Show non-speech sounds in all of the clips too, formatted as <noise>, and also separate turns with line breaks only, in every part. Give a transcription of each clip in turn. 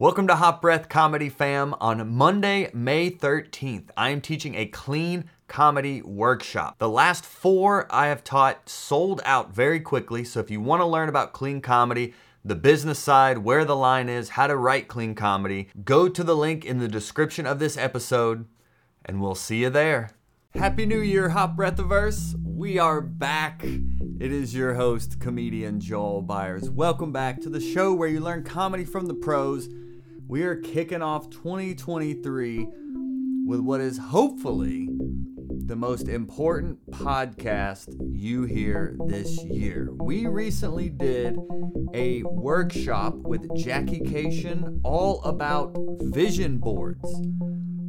Welcome to Hot Breath Comedy Fam. On Monday, May 13th, I am teaching a clean comedy workshop. The last four I have taught sold out very quickly, so if you want to learn about clean comedy, the business side, where the line is, how to write clean comedy, go to the link in the description of this episode, and we'll see you there. Happy New Year, Hot Breathiverse. We are back. It is your host, comedian Joel Byers. Welcome back to the show where you learn comedy from the pros we are kicking off 2023 with what is hopefully the most important podcast you hear this year. We recently did a workshop with Jackie Kashian all about vision boards.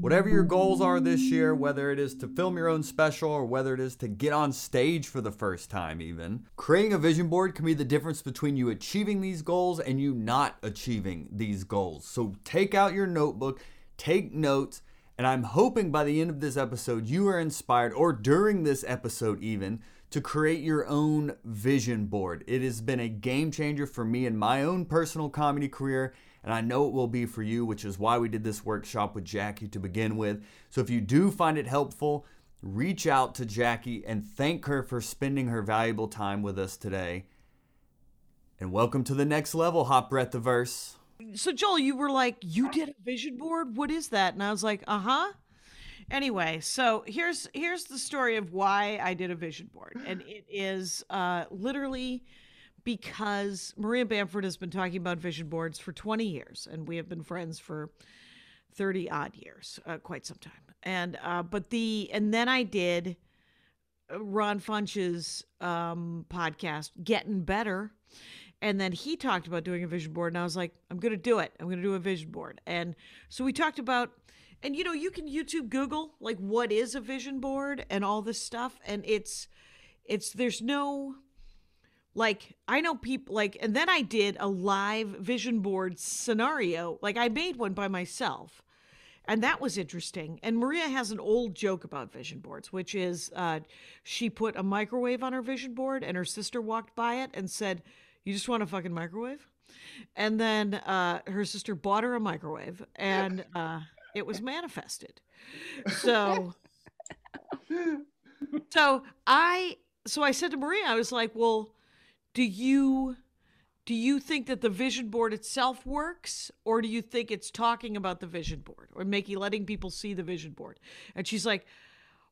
Whatever your goals are this year, whether it is to film your own special or whether it is to get on stage for the first time, even, creating a vision board can be the difference between you achieving these goals and you not achieving these goals. So take out your notebook, take notes, and I'm hoping by the end of this episode, you are inspired, or during this episode, even, to create your own vision board. It has been a game changer for me in my own personal comedy career and I know it will be for you, which is why we did this workshop with Jackie to begin with. So if you do find it helpful, reach out to Jackie and thank her for spending her valuable time with us today. And welcome to the next level, Hot Breathiverse.
So Joel, you were like, you did a vision board? What is that? And I was like, uh-huh. Anyway, so here's here's the story of why I did a vision board. And it is uh literally because Maria Bamford has been talking about vision boards for 20 years, and we have been friends for 30 odd years, uh, quite some time. And uh, but the and then I did uh, Ron Funches' um, podcast, Getting Better. And then he talked about doing a vision board, and I was like, I'm going to do it. I'm going to do a vision board. And so we talked about, and you know, you can YouTube Google, like, what is a vision board and all this stuff. And it's, it's, there's no, like i know people like and then i did a live vision board scenario. Like i made one by myself and that was interesting. And maria has an old joke about vision boards which is uh, she put a microwave on her vision board and her sister walked by it and said you just want a fucking microwave? And then uh, her sister bought her a microwave and <laughs> uh, it was manifested. So <laughs> so i so i said to maria i was like well do you do you think that the vision board itself works or do you think it's talking about the vision board or making letting people see the vision board? And she's like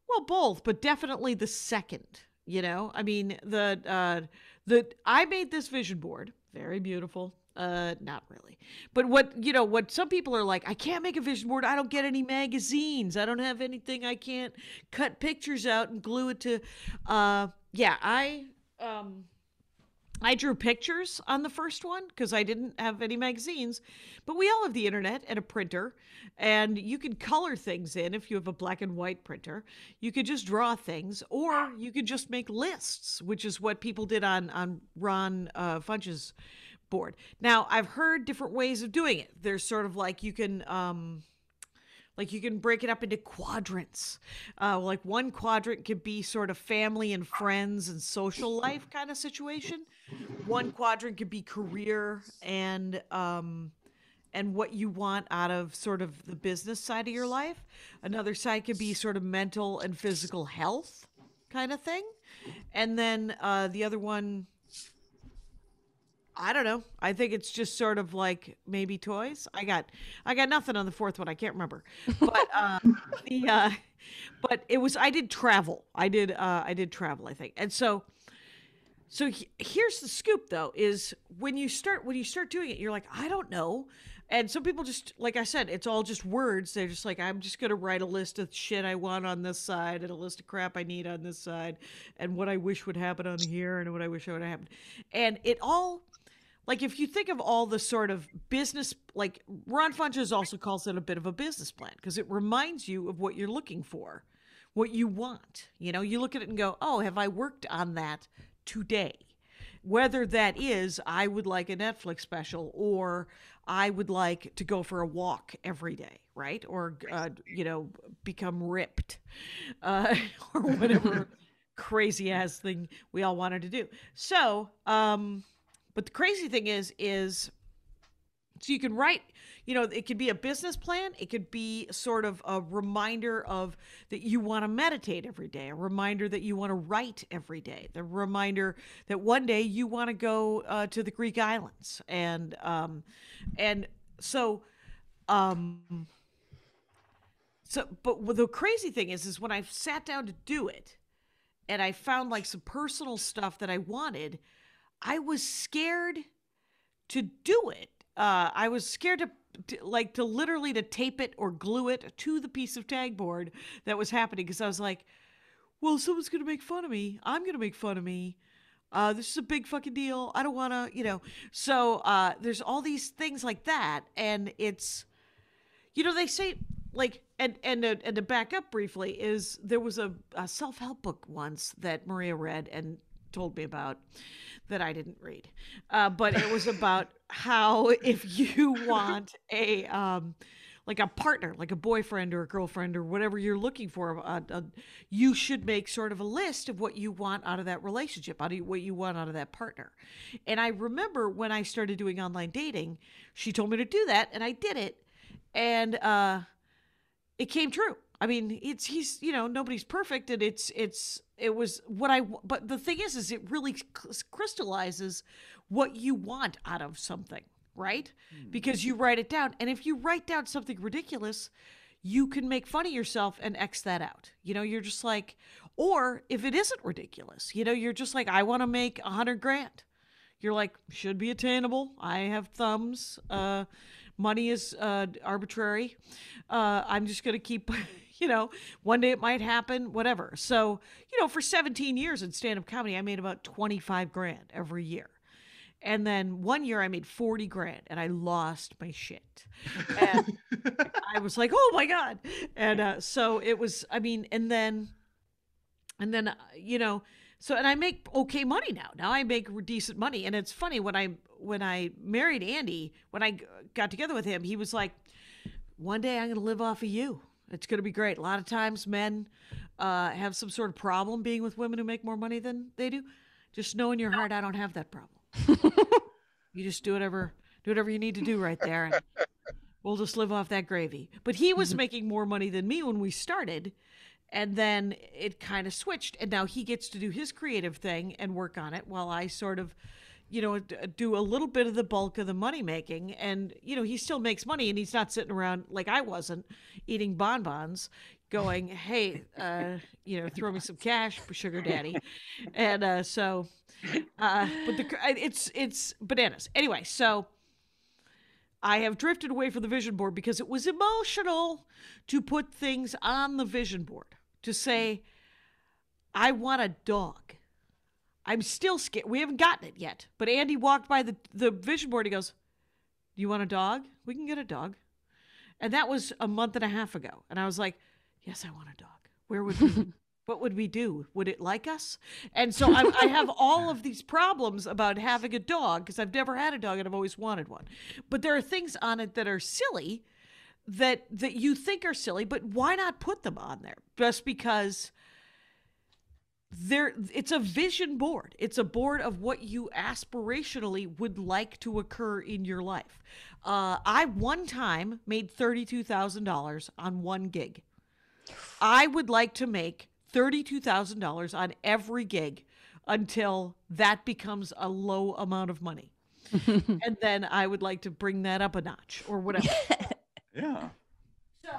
well both but definitely the second you know? I mean the uh the i made this vision board very beautiful uh not really but what you know what some people are like i can't make a vision board i don't get any magazines i don't have anything i can't cut pictures out and glue it to uh yeah i um I drew pictures on the first one because I didn't have any magazines, but we all have the internet and a printer, and you can color things in if you have a black and white printer. You could just draw things, or you could just make lists, which is what people did on on Ron uh, Funches' board. Now I've heard different ways of doing it. There's sort of like you can. Um, like you can break it up into quadrants. Uh, like one quadrant could be sort of family and friends and social life kind of situation. One quadrant could be career and um, and what you want out of sort of the business side of your life. Another side could be sort of mental and physical health kind of thing. And then uh, the other one I don't know. I think it's just sort of like maybe toys. I got I got nothing on the fourth one. I can't remember. But um, <laughs> the uh, but it was I did travel. I did uh, I did travel. I think. And so so he, here's the scoop though is when you start when you start doing it you're like I don't know. And some people just like I said it's all just words. They're just like I'm just going to write a list of shit I want on this side and a list of crap I need on this side and what I wish would happen on here and what I wish would happen. And it all like if you think of all the sort of business like ron funches also calls it a bit of a business plan because it reminds you of what you're looking for what you want. You know you look at it and go oh have i worked on that today? Whether that is i would like a netflix special or i would like to go for a walk every day right? Or uh, you know become ripped uh, <laughs> or whatever <laughs> crazy ass thing we all wanted to do. So um but the crazy thing is, is So you can write, you know, it could be a business plan. It could be sort of a reminder of that you want to meditate every day, a reminder that you want to write every day, the reminder that one day you want to go uh, to the Greek islands, and um, and so, um, so but the crazy thing is, is when I sat down to do it, and I found like some personal stuff that I wanted, I was scared to do it uh, I was scared to, to, like to literally to tape it or glue it to the piece of tag board that was happening because I was like, well, someone's gonna make fun of me. I'm gonna make fun of me. Uh, this is a big fucking deal. I don't want to, you know. So uh, there's all these things like that, and it's, you know, they say like, and and uh, and to back up briefly is there was a, a self help book once that Maria read and told me about that I didn't read, uh, but it was about <laughs> how if you want a um, like a partner, like a boyfriend or a girlfriend or whatever you're looking for, uh, uh, you should make sort of a list of what you want out of that relationship, out of what you want out of that partner. And I remember when I started doing online dating, she told me to do that, and I did it, and uh, it came true. I mean, it's he's you know nobody's perfect, and it's it's it was what I. But the thing is, is it really crystallizes what you want out of something, right? Mm. Because you write it down, and if you write down something ridiculous, you can make fun of yourself and X that out. You know, you're just like, or if it isn't ridiculous, you know, you're just like, I want to make a hundred grand. You're like, should be attainable. I have thumbs. Uh, money is uh, arbitrary. Uh, I'm just going to keep <laughs> <laughs> <laughs> you know, one day it might happen, whatever. So, you know, for 17 years in stand up comedy, I made about 25 grand every year. And then one year I made 40 grand and I lost my shit. And <laughs> I was like, oh my God. And uh, so it was, I mean, and then, and then, uh, you know, so, and I make okay money now. Now I make decent money. And it's funny when I, when I married Andy, when I got together with him, he was like, one day I'm going to live off of you. It's going to be great. A lot of times men uh, have some sort of problem being with women who make more money than they do. Just know in your heart, I don't have that problem. <laughs> you just do whatever do whatever you need to do right there, and we'll just live off that gravy. But he was making more money than me when we started, and then it kind of switched, and now he gets to do his creative thing and work on it while I sort of you know, do a little bit of the bulk of the money making. And, you know, he still makes money and he's not sitting around like I wasn't eating bonbons going, <laughs> hey, uh, you know, throw me some cash for sugar daddy. And uh, so, uh, but the, it's, it's bananas. Anyway, so I have drifted away from the vision board because it was emotional to put things on the vision board to say, I want a dog. I'm still scared. We haven't gotten it yet. But Andy walked by the, the vision board. He goes, Do you want a dog? We can get a dog. And that was a month and a half ago. And I was like, Yes, I want a dog. Where would we? <laughs> what would we do? Would it like us? And so I, I have all of these problems about having a dog because I've never had a dog and I've always wanted one. But there are things on it that are silly that that you think are silly, but why not put them on there? Just because there it's a vision board. It's a board of what you aspirationally would like to occur in your life. Uh, i one time made $32000 on one gig. I would like to make $32000 on every gig until that becomes a low amount of money. <laughs> And then i would like to bring that up a notch or whatever. <laughs>
Yeah.
So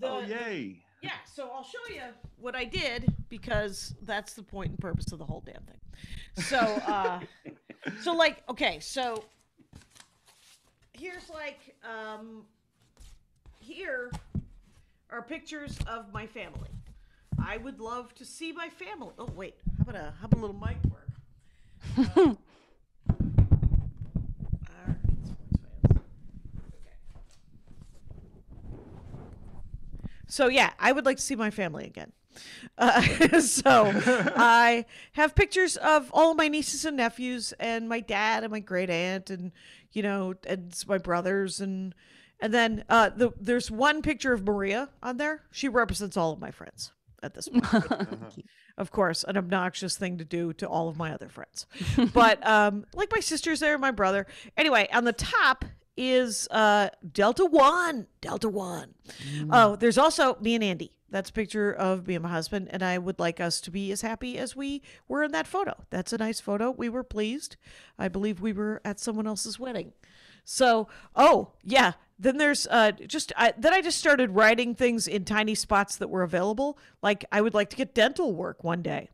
the,
oh yay.
Yeah, so I'll show you what I did because that's the point and purpose of the whole damn thing. So, uh, so like, okay, so here's like, um, here are pictures of my family. I would love to see my family. Oh wait, how about a how about a little mic work? Uh, <laughs> So yeah, I would like to see my family again. Uh, <laughs> so <laughs> I have pictures of all of my nieces and nephews, and my dad and my great aunt, and you know, and my brothers, and and then uh, the, there's one picture of Maria on there. She represents all of my friends at this point. <laughs> of course, an obnoxious thing to do to all of my other friends, but um, like my sister's there, my brother. Anyway, on the top is uh, Delta One. Delta One. Oh, there's also me and Andy. That's a picture of me and my husband, and I would like us to be as happy as we were in that photo. That's a nice photo. We were pleased. I believe we were at someone else's wedding. So, oh yeah. Then there's uh, just I, then I just started writing things in tiny spots that were available. Like I would like to get dental work one day.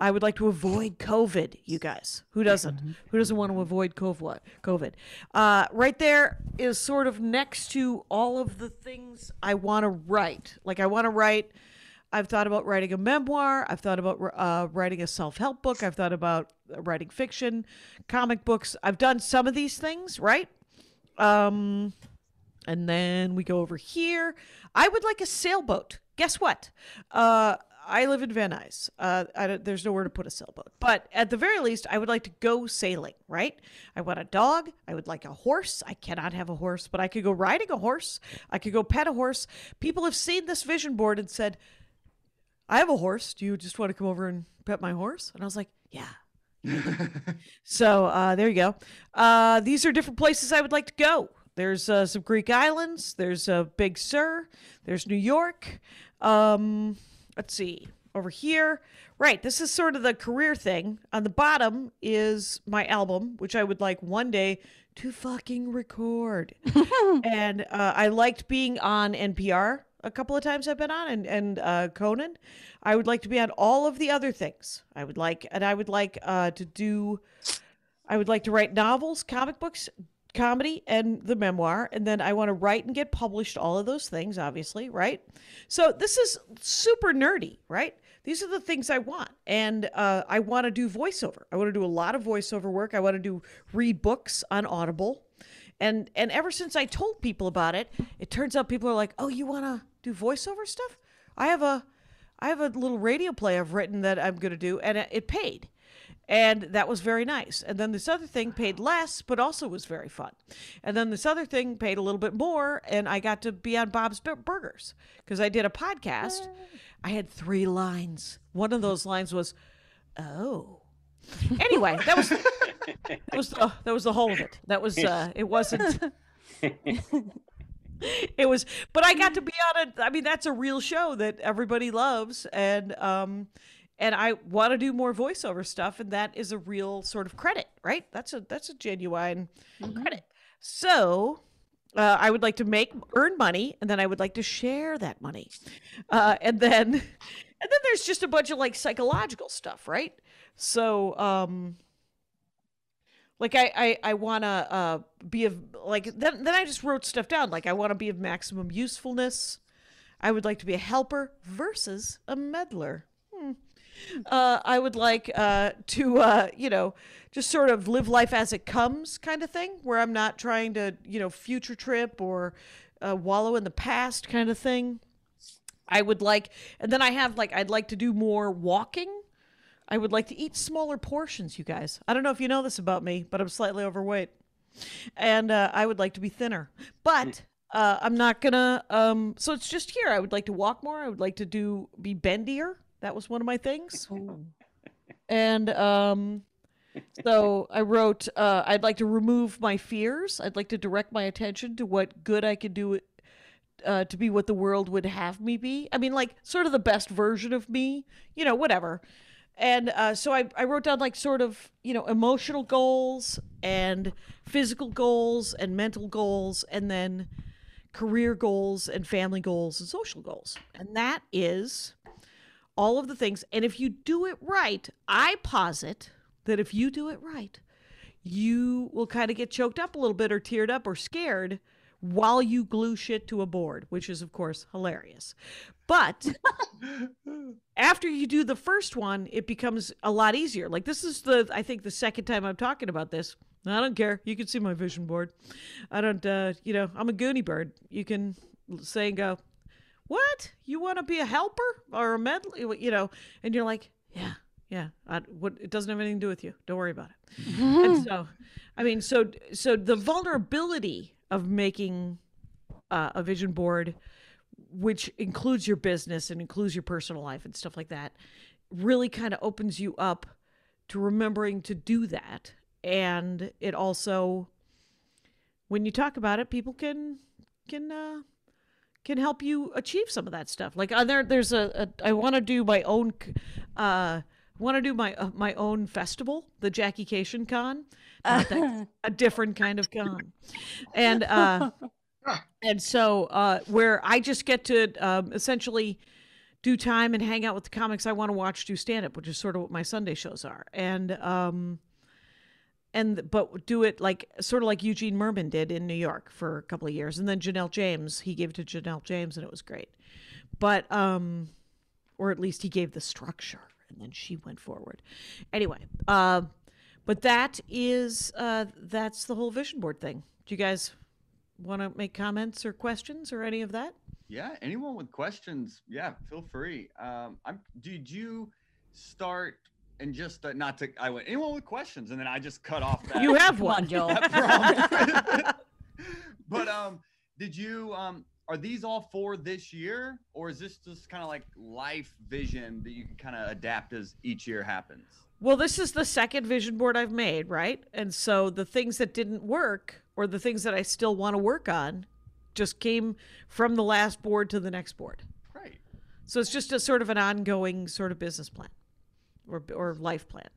I would like to avoid COVID. You guys, who doesn't? Who doesn't want to avoid COVID? COVID. Uh, right there is sort of next to all of the things I want to write. Like I want to write. I've thought about writing a memoir. I've thought about uh, writing a self help book. I've thought about writing fiction, comic books. I've done some of these things, right? Um, and then we go over here. I would like a sailboat. Guess what? Uh, I live in Van Nuys. Uh, I don't, there's nowhere to put a sailboat. But at the very least, I would like to go sailing, right? I want a dog. I would like a horse. I cannot have a horse, but I could go riding a horse. I could go pet a horse. People have seen this vision board and said, I have a horse. Do you just want to come over and pet my horse? And I was like, yeah. <laughs> so uh, there you go. Uh, these are different places I would like to go. There's uh, some Greek islands. There's uh, Big Sur. There's New York. Um, let's see over here. Right, this is sort of the career thing. On the bottom is my album, which I would like one day to fucking record. <laughs> and uh, I liked being on NPR a couple of times I've been on and and uh, Conan. I would like to be on all of the other things. I would like and I would like uh, to do. I would like to write novels, comic books, comedy, and the memoir, and then I want to write and get published. All of those things, obviously, right? So this is super nerdy, right? These are the things I want, and uh, I want to do voiceover. I want to do a lot of voiceover work. I want to do read books on Audible and and ever since I told people about it, it turns out people are like, "Oh, you want to do voiceover stuff? I have a I have a little radio play I've written that I'm going to do and it, it paid." And that was very nice. And then this other thing paid less, but also was very fun. And then this other thing paid a little bit more, and I got to be on Bob's Burgers because I did a podcast. I had three lines. One of those lines was, "Oh." Anyway, that was that was the, that was the whole of it. That was uh, it wasn't. <laughs> it was, but I got to be on it. I mean, that's a real show that everybody loves, and um, and I want to do more voiceover stuff, and that is a real sort of credit, right? That's a that's a genuine credit. So. Uh, I would like to make earn money, and then I would like to share that money, uh, and then, and then there's just a bunch of like psychological stuff, right? So, um, like I I, I want to uh, be of like then then I just wrote stuff down like I want to be of maximum usefulness. I would like to be a helper versus a meddler. Uh, I would like uh, to uh, you know just sort of live life as it comes kind of thing where I'm not trying to you know future trip or uh, wallow in the past kind of thing. I would like, and then I have like I'd like to do more walking. I would like to eat smaller portions, you guys. I don't know if you know this about me, but I'm slightly overweight. And uh, I would like to be thinner. But uh, I'm not gonna. Um, so it's just here. I would like to walk more. I would like to do be bendier. That was one of my things. And um, so I wrote. Uh, I'd like to remove my fears. I'd like to direct my attention to what good I could do. Uh, to be what the world would have me be. I mean, like sort of the best version of me. You know, whatever and uh, so I, I wrote down like sort of you know emotional goals and physical goals and mental goals and then career goals and family goals and social goals and that is all of the things and if you do it right i posit that if you do it right you will kind of get choked up a little bit or teared up or scared while you glue shit to a board which is of course hilarious but <laughs> after you do the first one, it becomes a lot easier. Like this is the I think the second time I'm talking about this. I don't care. You can see my vision board. I don't uh, you know, I'm a goony bird. You can say and go, "What? You want to be a helper or a med, you know?" And you're like, "Yeah, yeah. I, what it doesn't have anything to do with you. Don't worry about it." and <laughs> so, I mean, so so the vulnerability of making uh, a vision board which includes your business and includes your personal life and stuff like that, really kind of opens you up to remembering to do that. And it also, when you talk about it, people can can uh, can help you achieve some of that stuff. Like uh, there, there's a, a I want to do my own, uh, want to do my uh, my own festival, the Jackie Kashian Con, Not that- <laughs> a different kind of con, and uh, <laughs> and so uh, where I just get to um, essentially do time and hang out with the comics I want to watch do stand up, which is sort of what my Sunday shows are, and um, and but do it like sort of like Eugene Mirman did in New York for a couple of years, and then Janelle James he gave it to Janelle James, and it was great, but um, or at least he gave the structure, and then she went forward. Anyway, uh, but that is uh, that's the whole vision board thing. Do you guys want to make comments or questions or any of that?
Yeah, anyone with questions, yeah, feel free. Um, I'm. Did you start and just uh, not to? I went anyone with questions, and then I just cut off that.
You have <laughs> one.
Joel. <laughs>
but um, did you um? Are these all for this year, or is this just kind of like life vision that you can kind of adapt as each year happens?
Well, this is the second vision board I've made, right? And so the things that didn't work or the things that I still want to work on just came from the last board to the next board.
Right.
So it's just a sort of an ongoing sort of business plan or or life plan.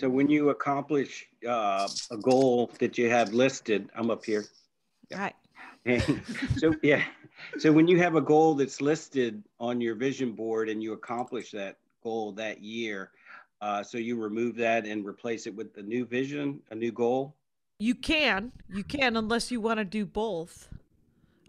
So when you accomplish uh, a goal that you have listed, I'm up here.
Right.
so yeah, so when you have a goal that's listed on your vision board and you accomplish that goal that year, uh, so you remove that and replace it with a new vision, a new goal.
You can, you can unless you want to do both.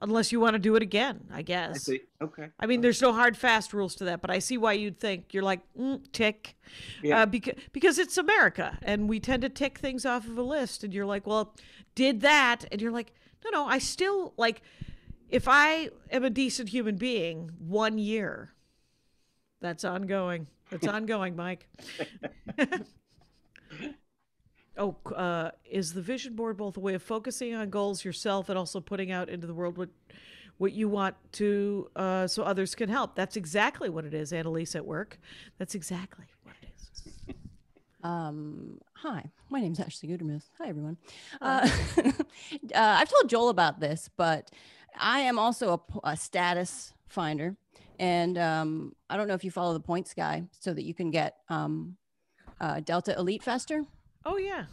Unless you want to do it again, I guess.
I see. Okay.
I mean, there's no hard fast rules to that, but I see why you'd think you're like mm, tick,
Yeah.
uh, because because it's America and we tend to tick things off of a list, and you're like, well, did that, and you're like, no, no, I still like, if I am a decent human being, one year, that's ongoing. That's <laughs> ongoing, Mike. <laughs> <laughs> Oh, uh, is the vision board both a way of focusing on goals yourself and also putting out into the world what what you want to uh, so others can help? That's exactly what it is, Annalise at work. That's exactly what it is. <laughs>
Um, hi, my name's Ashley Gutermuth. Hi, everyone. Uh, <laughs> uh, I've told Joel about this, but I am also a status finder. And um, I don't know if you follow the points guy so that you can get um, uh, Delta Elite faster.
Oh yeah,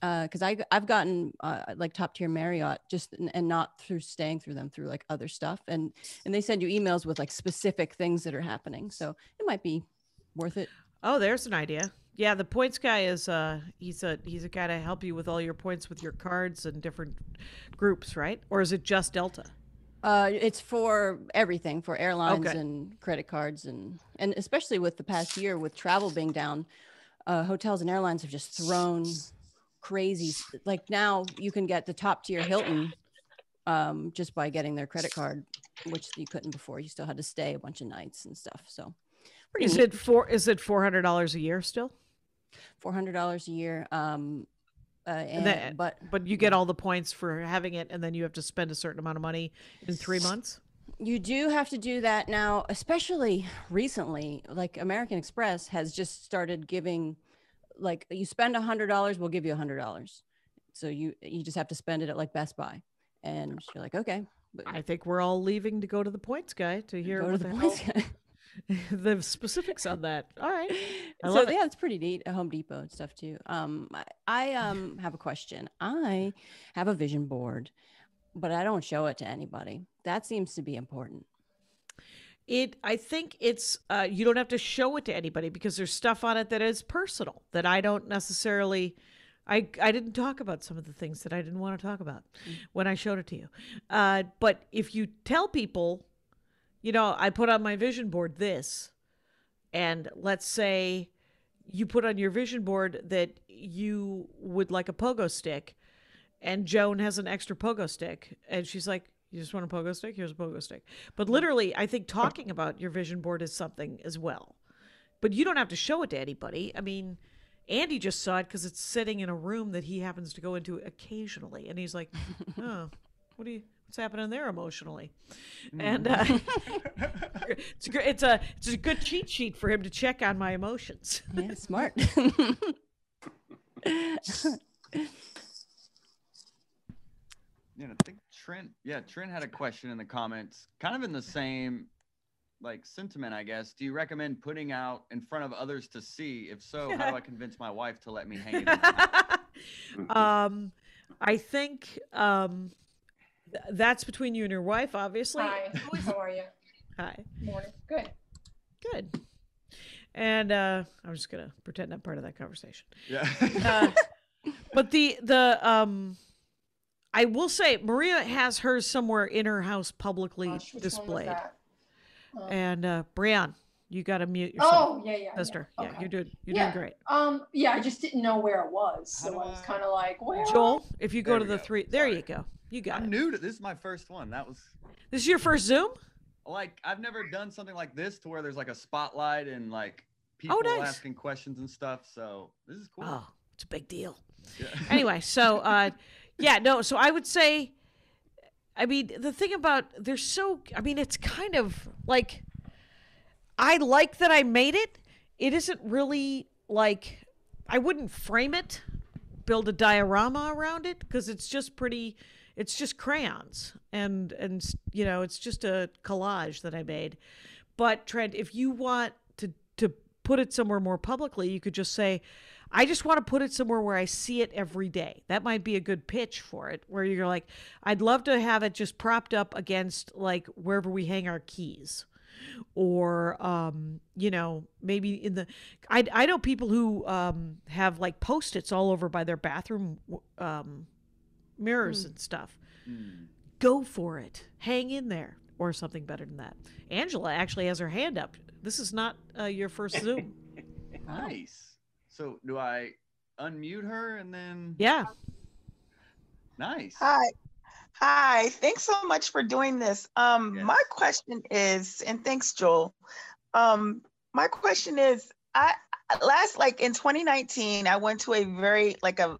Because I I've gotten uh, like top tier Marriott just and, and not through staying through them through like other stuff and and they send you emails with like specific things that are happening so it might be worth it
Oh, there's an idea. Yeah, the points guy is uh he's a he's a guy to help you with all your points with your cards and different groups, right? Or is it just Delta?
Uh, it's for everything for airlines
Okay.
and credit cards and and especially with the past year with travel being down, uh, hotels and airlines have just thrown crazy. Like now you can get the top tier Hilton um, just by getting their credit card, which you couldn't before. You still had to stay a bunch of nights and stuff. So pretty
Is it four is it four hundred dollars a year still?
four hundred dollars a year. Um, uh, and,
that-
but
But you get all the points for having it and then you have to spend a certain amount of money in three months?
You do have to do that now, especially recently. Like American Express has just started giving, like you spend a hundred dollars, we'll give you a hundred dollars. So you you just have to spend it at like Best Buy, and you're like, okay, but
I think we're all leaving to go to the points guy to hear
go to
what
the
the,
points.
hell- <laughs> the specifics on that. All right. <laughs> I
so
it.
yeah, it's pretty neat. At Home Depot and stuff too. Um, I, I um have a question. I have a vision board, but I don't show it to anybody. That seems to be important.
It I think it's uh you don't have to show it to anybody because there's stuff on it that is personal that I don't necessarily I I didn't talk about some of the things that I didn't want to talk about when I showed it to you. Uh but if you tell people, you know, I put on my vision board this and let's say you put on your vision board that you would like a pogo stick and Joan has an extra pogo stick and she's like you just want a pogo stick? Here's a pogo stick. But literally I think talking about your vision board is something as well. But you don't have to show it to anybody. I mean Andy just saw it because it's sitting in a room that he happens to go into occasionally and he's like <laughs> oh what do you what's happening there emotionally? And uh, <laughs> it's a it's a it's a good cheat sheet for him to check on my emotions.
Yeah, smart. <laughs>
Yeah, I think Trent. Yeah, Trent had a question in the comments, kind of in the same like sentiment, I guess. Do you recommend putting out in front of others to see? If so, how do I <laughs> convince my wife to let me hang it? In the house? <laughs>
um, I think um, th- that's between you and your wife, obviously.
Hi, how are you?
Hi.
Morning. Good.
Good. And uh, I'm just gonna pretend I'm part of that conversation.
yeah.
Uh, but the the um, I will say Maria has hers somewhere in her house publicly
Gosh, which one was
displayed.
that? Um,
And uh, Brian, you got to mute yourself,
oh yeah, yeah, yeah.
sister. Yeah,
Okay.
you're doing you're
Yeah.
doing great.
Um, yeah, I just didn't know where it was, so
do
I was kind of like, where?
Joel, if you go to the
go.
three, there you go. You got
I'm
it.
new to this. Is my first one. That was
This is your first Zoom.
like I've never done something like this to where there's like a spotlight and like people
Oh, nice.
asking questions and stuff. So this is cool.
Oh, it's a big deal.
Yeah.
anyway, so uh <laughs> yeah, no, so I would say I mean, the thing about they're so I mean, it's kind of like I like that I made it. It isn't really like I wouldn't frame it, build a diorama around it because it's just pretty it's just crayons and and you know, it's just a collage that I made. But Trent, if you want to to put it somewhere more publicly, you could just say I just want to put it somewhere where I see it every day. That might be a good pitch for it, where you're like, I'd love to have it just propped up against like wherever we hang our keys. Or, um, you know, maybe in the. I, I know people who um, have like post its all over by their bathroom um, mirrors and stuff.
Mm.
Go for it. Hang in there. Or something better than that. Angela actually has her hand up. This is not uh, your first Zoom. <laughs>
Nice. So do I unmute her and then?
Yeah.
Nice.
Hi. Hi. Thanks so much for doing this. Um,
Yes.
my question is, and thanks, Joel. Um, my question is, I last like in 2019, I went to a very like a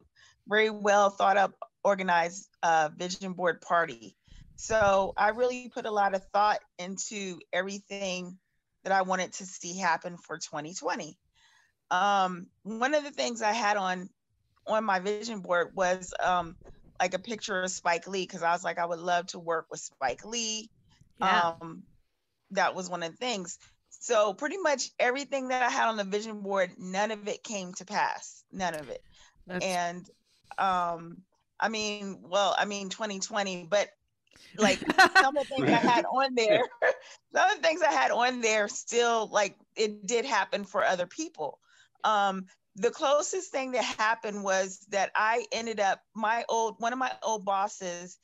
very well thought up, organized uh, vision board party. So I really put a lot of thought into everything that I wanted to see happen for 2020. Um, one of the things I had on on my vision board was um, like a picture of Spike Lee because I was like, I would love to work with Spike Lee.
Yeah.
Um, that was one of the things. So pretty much everything that I had on the vision board, none of it came to pass. None of it.
That's,
and um, I mean, well, I mean 2020, but like <laughs> some of the things I had on there, <laughs> some of the things I had on there still like it did happen for other people. Um, the closest thing that happened was that I ended up my old one of my old bosses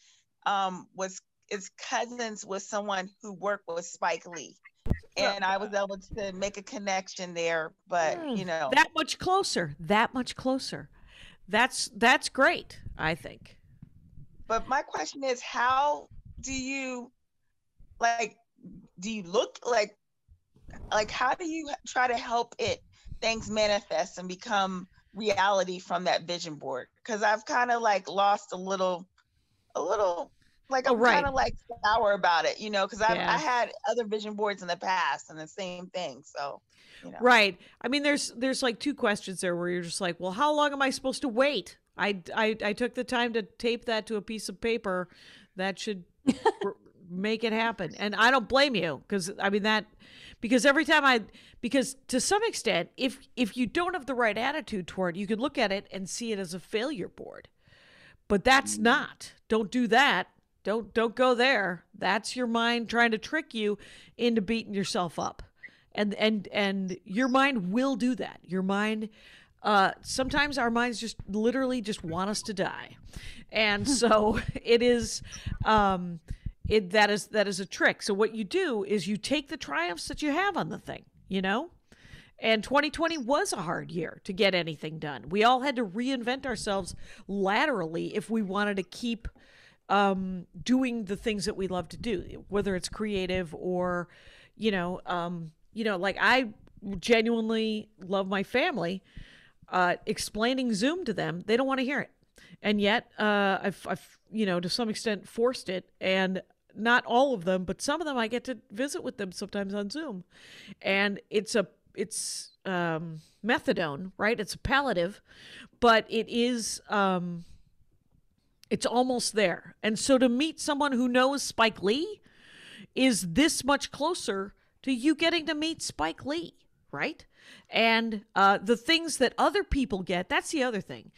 um, was is cousins with someone who worked with Spike Lee. And I was able to make a connection there, but
Hmm,
you know,
that much closer that much closer. That's that's great i think.
But my question is how do you like do you look like like how do you try to help it things manifest and become reality from that vision board. Because i've kind of like lost a little a little like
Oh,
i'm
right.
kind of like sour about it you know because i
Yeah.
i had other vision boards in the past and the same thing so you know.
Right. I mean there's there's like two questions there where you're just like well how long am i supposed to wait? I i, I took the time to tape that to a piece of paper that should <laughs> r- make it happen. And i don't blame you because i mean that because every time i because to some extent if if you don't have the right attitude toward it you can look at it and see it as a failure board. But that's not don't do that. Don't don't go there. That's your mind trying to trick you into beating yourself up. And and and your mind will do that. Your mind uh sometimes our minds just literally just want us to die. And <laughs> so <laughs> it is um it that is that is a trick so what you do is you take the triumphs that you have on the thing you know and 2020 was a hard year to get anything done. We all had to reinvent ourselves laterally if we wanted to keep um, doing the things that we love to do, whether it's creative or, you know, um, you know, like I genuinely love my family. Uh, explaining Zoom to them, they don't want to hear it, and yet uh, I've, I've, you know, to some extent forced it, and not all of them, but some of them I get to visit with them sometimes on Zoom, and it's a it's um, methadone, right? It's a palliative, but it is um, It's almost there. And so to meet someone who knows Spike Lee is this much closer to you getting to meet Spike Lee, right? And uh, the things that other people get, that's the other thing,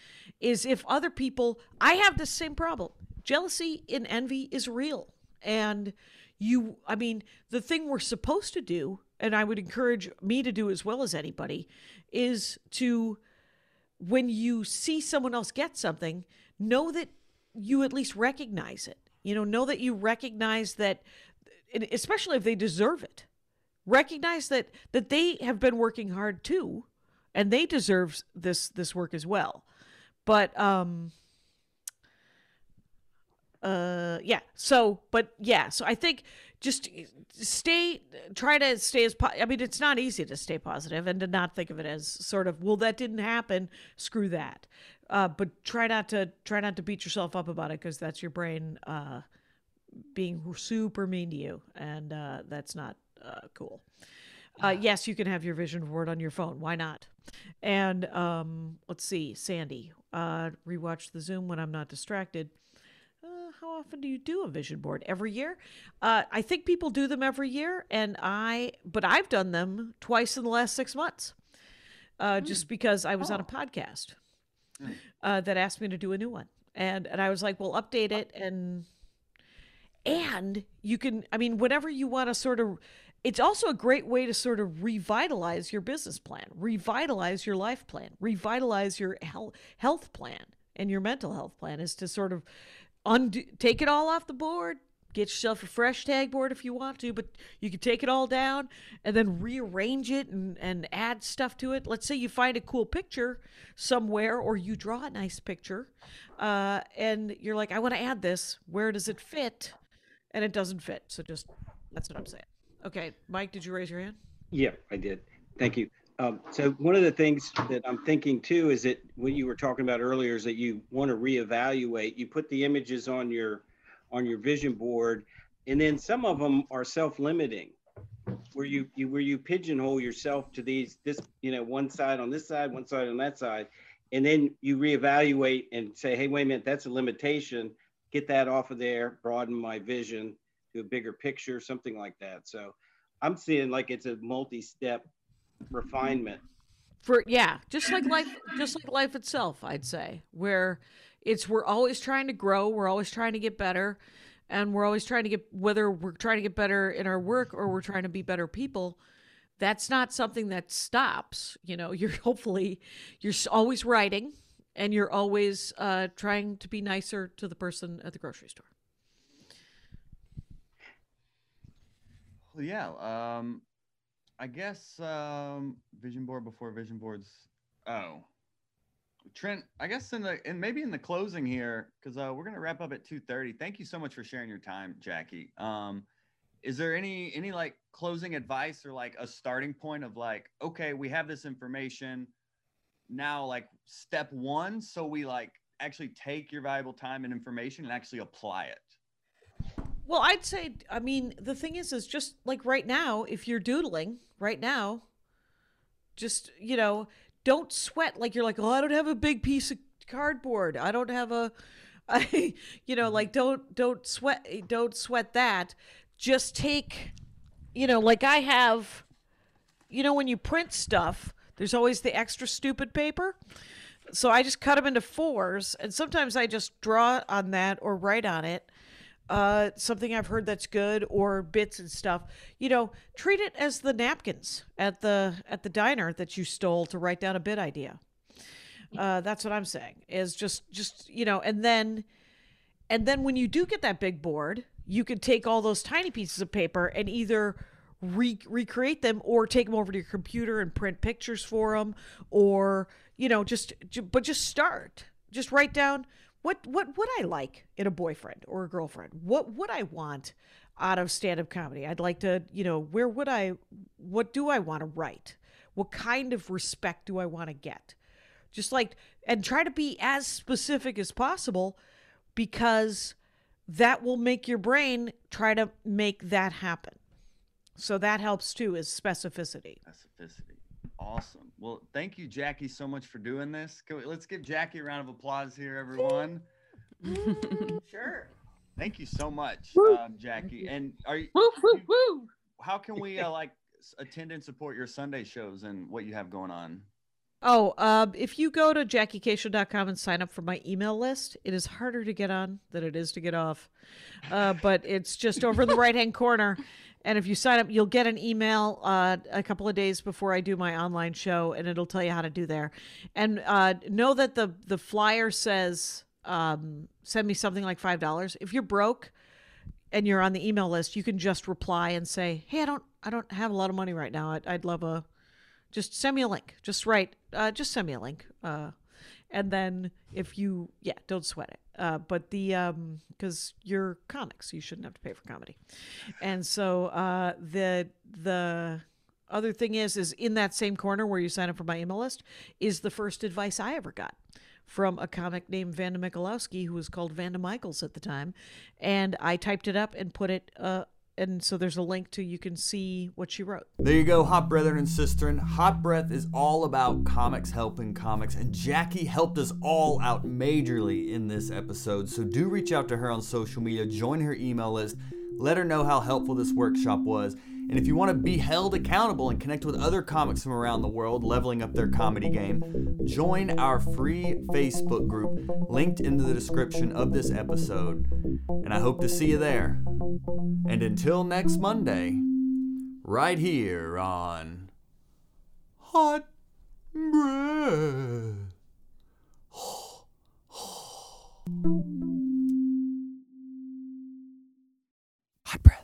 is if other people, I have the same problem. Jealousy and envy is real. And you, I mean, the thing we're supposed to do, and I would encourage me to do as well as anybody, is to, when you see someone else get something, know that you at least recognize it. You know, know that you recognize that, especially if they deserve it recognize that that they have been working hard too and they deserve this this work as well but um uh yeah so but yeah so i think just stay try to stay as po- i mean it's not easy to stay positive and to not think of it as sort of well that didn't happen screw that uh but try not to try not to beat yourself up about it because that's your brain uh being super mean to you and uh that's not uh, cool. Uh, yes, you can have your vision board on your phone. Why not? And um, let's see, Sandy, uh, rewatch the Zoom when I'm not distracted. Uh, how often do you do a vision board? Every year? Uh, I think people do them every year, and I, but I've done them twice in the last six months, uh, just because I was on a podcast uh, that asked me to do a new one, and and I was like, well, update it and and you can i mean whenever you want to sort of it's also a great way to sort of revitalize your business plan revitalize your life plan revitalize your health plan and your mental health plan is to sort of undo take it all off the board get yourself a fresh tag board if you want to but you can take it all down and then rearrange it and, and add stuff to it let's say you find a cool picture somewhere or you draw a nice picture uh, and you're like i want to add this where does it fit and it doesn't fit. So just that's what I'm saying. Okay, Mike, did you raise your hand?
Yeah, I did. Thank you. Um, so one of the things that I'm thinking too is that what you were talking about earlier is that you want to reevaluate. You put the images on your on your vision board, and then some of them are self-limiting, where you, you where you pigeonhole yourself to these this you know one side on this side, one side on that side, and then you reevaluate and say, hey, wait a minute, that's a limitation get that off of there, broaden my vision to a bigger picture, something like that. So I'm seeing like it's a multi-step refinement.
For yeah, just like life, just like life itself, I'd say, where it's we're always trying to grow, we're always trying to get better, and we're always trying to get whether we're trying to get better in our work or we're trying to be better people. That's not something that stops. You know, <laughs> you're hopefully you're always writing and you're always uh, trying to be nicer to the person at the grocery store.
Yeah. Um, I guess um, vision board before vision boards. Oh, Trent. I guess in the and maybe in the closing here because uh, we're gonna wrap up at two thirty. Thank you so much for sharing your time, Jackie. Um, is there any any like closing advice or like a starting point of like, okay, we have this information now like step one so we like actually take your valuable time and information and actually apply it
well i'd say i mean the thing is is just like right now if you're doodling right now just you know don't sweat like you're like oh i don't have a big piece of cardboard i don't have a <laughs> I, you know like don't don't sweat don't sweat that just take you know like i have you know when you print stuff there's always the extra stupid paper. So I just cut them into fours, and sometimes I just draw on that or write on it. Uh, something I've heard that's good, or bits and stuff. You know, treat it as the napkins at the at the diner that you stole to write down a bit idea. Uh, that's what I'm saying. Is just just you know, and then and then when you do get that big board, you can take all those tiny pieces of paper and either re- recreate them or take them over to your computer and print pictures for them or you know just but just start just write down what what would i like in a boyfriend or a girlfriend? What would i want out of stand-up comedy? I'd like to you know where would i what do i want to write? What kind of respect do i want to get? Just like and try to be as specific as possible because that will make your brain try to make that happen. So that helps too, is specificity.
Specificity. Awesome. Well, thank you, Jackie, so much for doing this. We, let's give Jackie a round of applause here, everyone. <laughs>
Sure.
Thank you so much, um, Jackie. And are you?
Woo, woo, woo.
How can we uh, like attend and support your Sunday shows and what you have going on?
Oh, um, if you go to JackieKashian.com and sign up for my email list, it is harder to get on than it is to get off. Uh, but it's just over in the <laughs> right hand corner. And if you sign up, you'll get an email uh, a couple of days before I do my online show, and it'll tell you how to do there. And uh, know that the the flyer says um, send me something like five dollars. If you're broke and you're on the email list, you can just reply and say, "Hey, I don't I don't have a lot of money right now. I'd, I'd love a just send me a link. Just write, uh, just send me a link. Uh, and then if you, yeah, don't sweat it. Uh, but the, um, cause you're comics, you shouldn't have to pay for comedy. And so, uh, the, the other thing is, is in that same corner where you sign up for my email list is the first advice I ever got from a comic named Vanda Michalowski, who was called Vanda Michaels at the time. And I typed it up and put it, uh, and so there's a link to you can see what she wrote.
There you go, hot brethren and sisterin. Hot Breath is all about comics helping comics, and Jackie helped us all out majorly in this episode. So do reach out to her on social media, join her email list, let her know how helpful this workshop was. And if you want to be held accountable and connect with other comics from around the world leveling up their comedy game, join our free Facebook group linked in the description of this episode. And I hope to see you there. And until next Monday, right here on Hot Breath. Hot Breath.